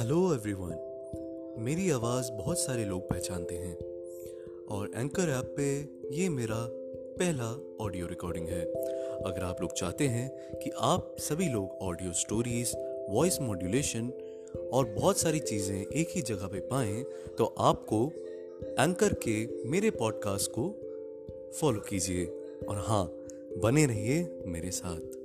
Hello everyone मेरी आवाज़ बहुत सारे लोग पहचानते हैं और एंकर ऐप पे ये मेरा पहला ऑडियो रिकॉर्डिंग है। अगर आप लोग चाहते हैं कि आप सभी लोग ऑडियो स्टोरीज वॉइस मॉड्यूलेशन और बहुत सारी चीज़ें एक ही जगह पे पाएँ तो आपको एंकर के मेरे पॉडकास्ट को फॉलो कीजिए। और हाँ बने रहिए मेरे साथ।